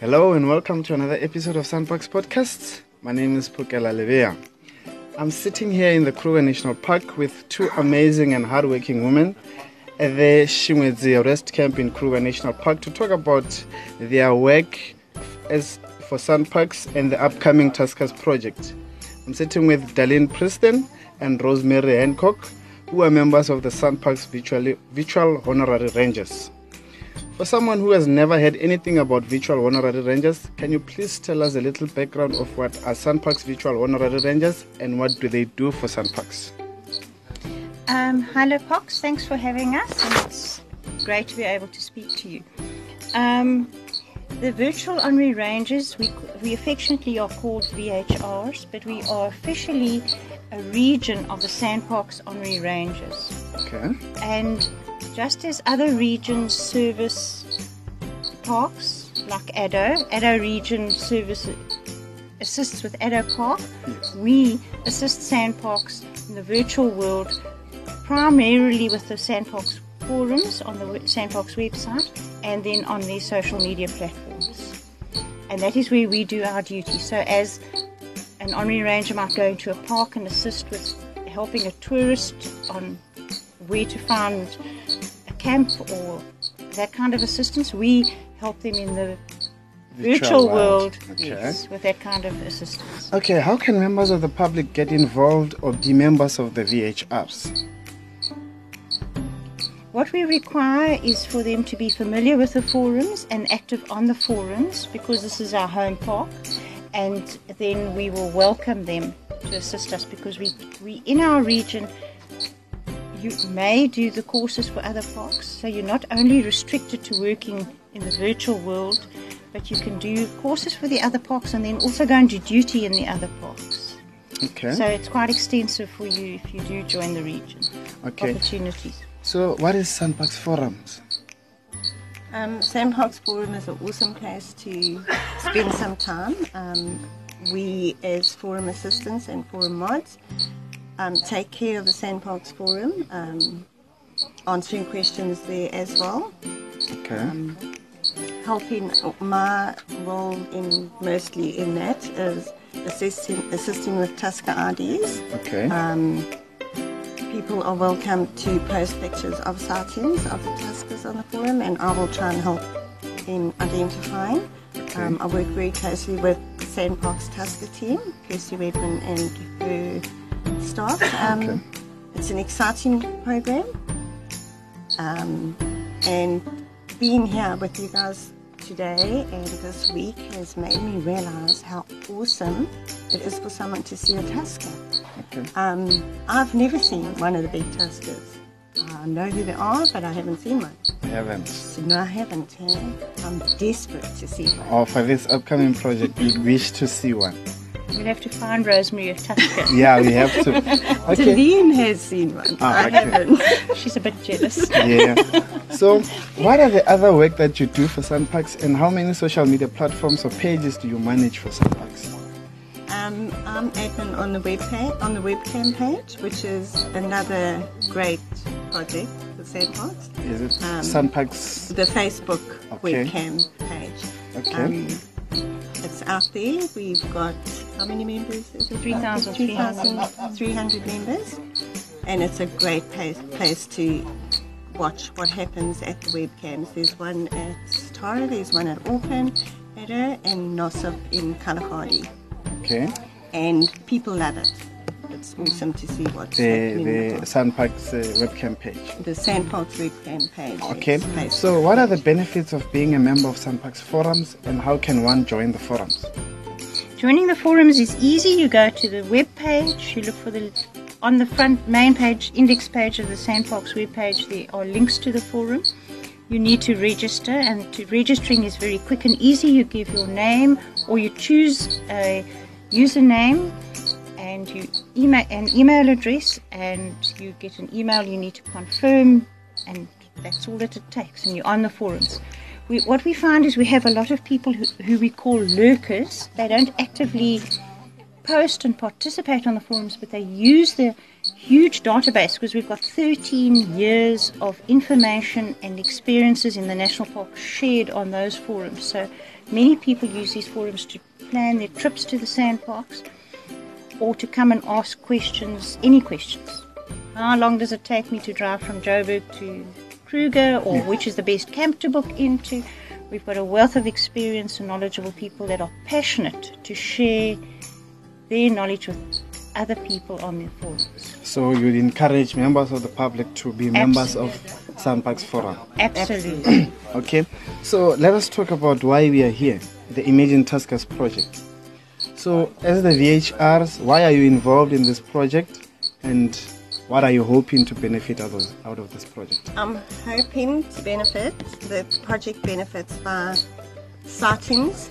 Hello and welcome to another episode of SANParks Podcasts. My name is Pukela Levea. I'm sitting here in the Kruger National Park with two amazing and hardworking women at the Shingwedzi Rest Camp in Kruger National Park to talk about their work as for SANParks and the upcoming Tuskers project. I'm sitting with Dalene Preston and Rosemary Hancock, who are members of the SANParks Virtual, Virtual Honorary Rangers. For someone who has never heard anything about Virtual Honorary Rangers, can you please tell us a little background of what are SANParks Virtual Honorary Rangers and what do they do for SANParks? Um, hello, Pox. Thanks for having us, and it's great to be able to speak to you. Um, the virtual honorary rangers, we, we affectionately are called VHRs, but we are officially a region of the SANParks Honorary Rangers. Okay. And just as other regions service parks, like Addo, Addo region service assists with Addo Park, Yes. we assist SANParks in the virtual world primarily with the SANParks forums on the SANParks website and then on their social media platforms. And that is where we do our duty. So as an honorary ranger might go into a park and assist with helping a tourist on where to find a camp or that kind of assistance, we help them in the virtual, world, Okay. yes, with that kind of assistance. Okay, how can members of the public get involved or be members of the VHRs? What we require is for them to be familiar with the forums and active on the forums because this is our home park, and then we will welcome them to assist us because we, we in our region you may do the courses for other parks, so you're not only restricted to working in the virtual world, but you can do courses for the other parks and then also go and do duty in the other parks. Okay. So it's quite extensive for you if you do join the region. Okay. Opportunities. So, what is SANParks Forums? Um, SANParks Forum is an awesome place to spend some time. Um, we, as forum assistants and forum mods, um, take care of the SANParks Forum, um, answering questions there as well. Okay. Um, helping my role in mostly in that is assisting assisting with Tusker IDs. okay. People are welcome to post pictures of sightings of the tuskers on the forum, and I will try and help in identifying. Um, I work very closely with the SANParks Tusker team, Kirsty Redmond and her staff. Um, Okay. It's an exciting program, um, and being here with you guys today and this week has made me realize how awesome it is for someone to see a tusker. okay. Um, I've never seen one of the big tuskers. I know who they are, but I haven't seen one. I haven't. No, I haven't. eh? I'm desperate to see one. Or for this upcoming project, you'd wish to see one. We'll have to find Rosemary a tusker. Yeah, we have to. Okay. Celine has seen one. Ah, I okay. haven't. She's a bit jealous. Yeah. So, what are the other work that you do for SANParks, and how many social media platforms or pages do you manage for SANParks? Um, I'm admin on the web page, on the webcam page, which is another great project for SANParks. Is it Um, SANParks? The Facebook Okay. webcam page. Okay. Um, it's out there. We've got how many members? Is it 3,300. 3,300 members, and it's a great place, place to watch what happens at the webcams. There's one at Tara, there's one at Auckland, Edda, and Nossob in Kalahari, Okay. and people love it. It's awesome to see what's The happening. the SANParks uh, webcam page. the SANParks webcam page. Okay. It's So, what are the benefits of being a member of SANParks forums, and how can one join the forums? Joining the forums is easy. You go to the web page, you look for the on the front main page, index page of the SANParks web page. There are links to the forum. You need to register, and to registering is very quick and easy. You give your name, or you choose a username, and you email an email address, and you get an email. You need to confirm, and that's all that it takes. And you're on the forums. We, what we find is we have a lot of people who, who we call lurkers. They don't actively post and participate on the forums, but they use the huge database because we've got 13 years of information and experiences in the national park shared on those forums. So many people use these forums to plan their trips to the SANParks or to come and ask questions, any questions. How long does it take me to drive from Joburg to Kruger, or which is the best camp to book into? We've got a wealth of experience and knowledgeable people that are passionate to share their knowledge with other people on their forums. So you'd encourage members of the public to be members of SANParks Forum. Absolutely. Okay, so let us talk about why we are here, the Emerging Tuskers project. So, as the VHRs, why are you involved in this project and what are you hoping to benefit out of, out of this project? I'm hoping to benefit, the project benefits by sightings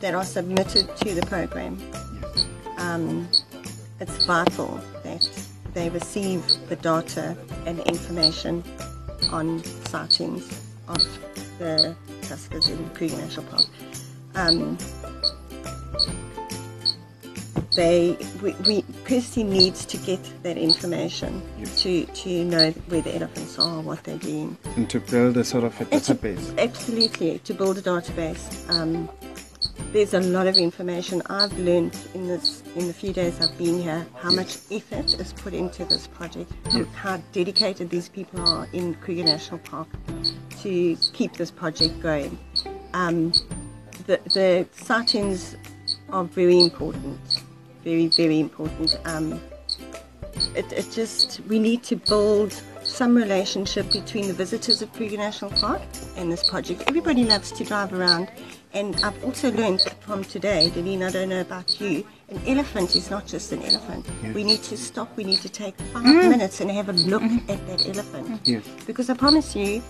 that are submitted to the program. Um, it's vital that they receive the data and information on sightings of the tuskers in Kruger National Park. Um, they, we, we, Kirsty needs to get that information to, to know where the elephants are, what they're doing. And to build a sort of a And to- database. absolutely, to build a database. Um, there's a lot of information I've learned in this in the few days I've been here. How much effort is put into this project, and how dedicated these people are in Kruger National Park to keep this project going. Um, the the sightings are very important, very very important. Um, it, it just we need to build some relationship between the visitors of Kruger National Park and this project. Everybody loves to drive around, and I've also learned from today, Devine, I don't know about you, an elephant is not just an elephant. We need to stop. We need to take five minutes and have a look at that elephant. Yes. Because I promise you,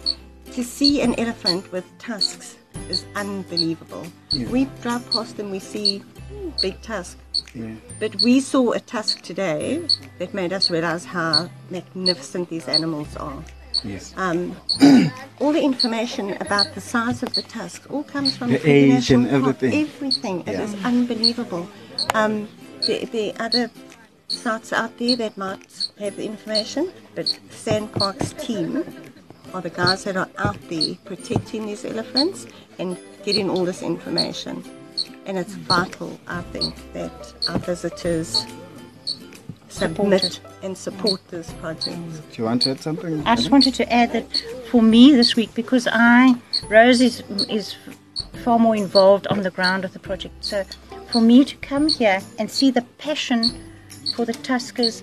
to see an elephant with tusks is unbelievable. Yeah. We drive past them, we see mm, big tusks. Yeah. But we saw a tusk today that made us realize how magnificent these animals are. Yes. Um, all the information about the size of the tusk all comes from The Kruger age and Park. everything. Everything. It Yeah. is unbelievable. Um, the, the other sites out there that might have the information, but SANParks team are the guys that are out there protecting these elephants and getting all this information. And it's vital, I think, that our visitors Support submit it. and support this project. Do you want to add something? I just wanted to add that for me this week, because I, Rose is, is far more involved on the ground with the project. So for me to come here and see the passion for the Tuskers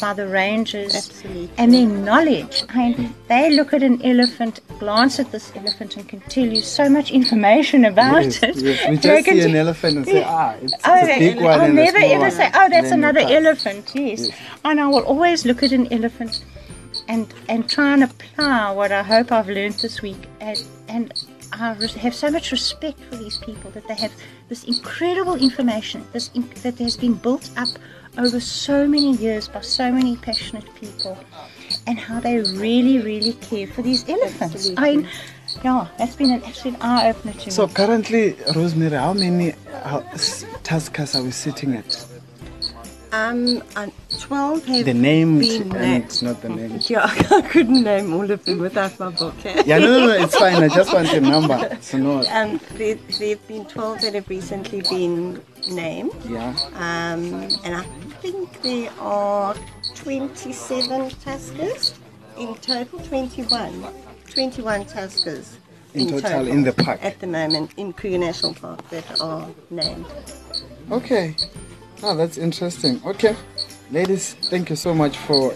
by the rangers Absolutely. and their knowledge. I mean, they look at an elephant, glance at this elephant, and can tell you so much information about Yes, it. yes. We just see an elephant and say, ah, it's, it's Oh, a big one I'll and never ever say, oh, that's another elephant. Yes. and I will always look at an elephant and and try and apply what I hope I've learned this week. And and I have so much respect for these people that they have this incredible information, this in- that has been built up over so many years by so many passionate people, and how they really, really care for these elephants. I mean, yeah, that's been an absolute eye opener to me. So currently, Rosemary, how many uh, s- tuskers are we sitting at? Um, and 12 have The names been named. not the names. Yeah, I couldn't name all of them without my book. eh? Yeah, no, no, no, it's fine. I just want the number. So no, Um, there, there have been 12 that have recently been named. yeah. Um, and I think there are 27 tuskers in total, 21. 21 tuskers. In total in the park. At the moment in Kruger National Park that are named. Okay. Oh, that's interesting. Okay. Ladies, thank you so much for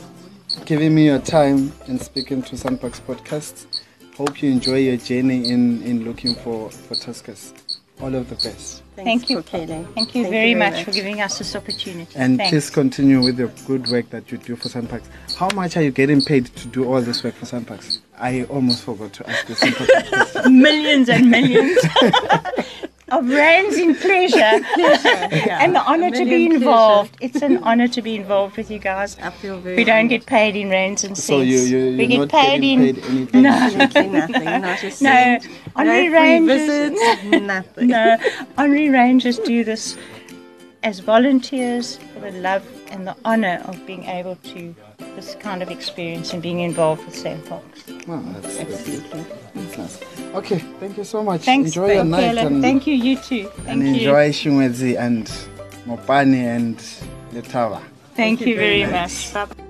giving me your time and speaking to SANParks Podcast. Hope you enjoy your journey in, in looking for, for tuskers. All of the best. Thanks Thank you. for Kelly. Thank you very much for giving us this opportunity. And Thanks. please continue with the good work that you do for SANParks. How much are you getting paid to do all this work for SANParks? I almost forgot to ask this important question. millions and millions of rands in pleasure and the honor to be million involved. It's an honor to be involved with you guys. I feel very We don't honoured. get paid in rands and cents. So you, you, we you're get not paid in paid anything? Absolutely nothing. Not a no cent. honorary no rangers. visits. Nothing. No honorary rangers do this as volunteers for the love and the honor of being able to this kind of experience and being involved with SANParks. Well, that's, that's, that's nice. Okay, thank you so much. Thanks, enjoy your night Bukela. and, Thank you, you too. Thank and you. enjoy Shingwedzi and Mopani and Letaba. Thank, you you very very much. Bye.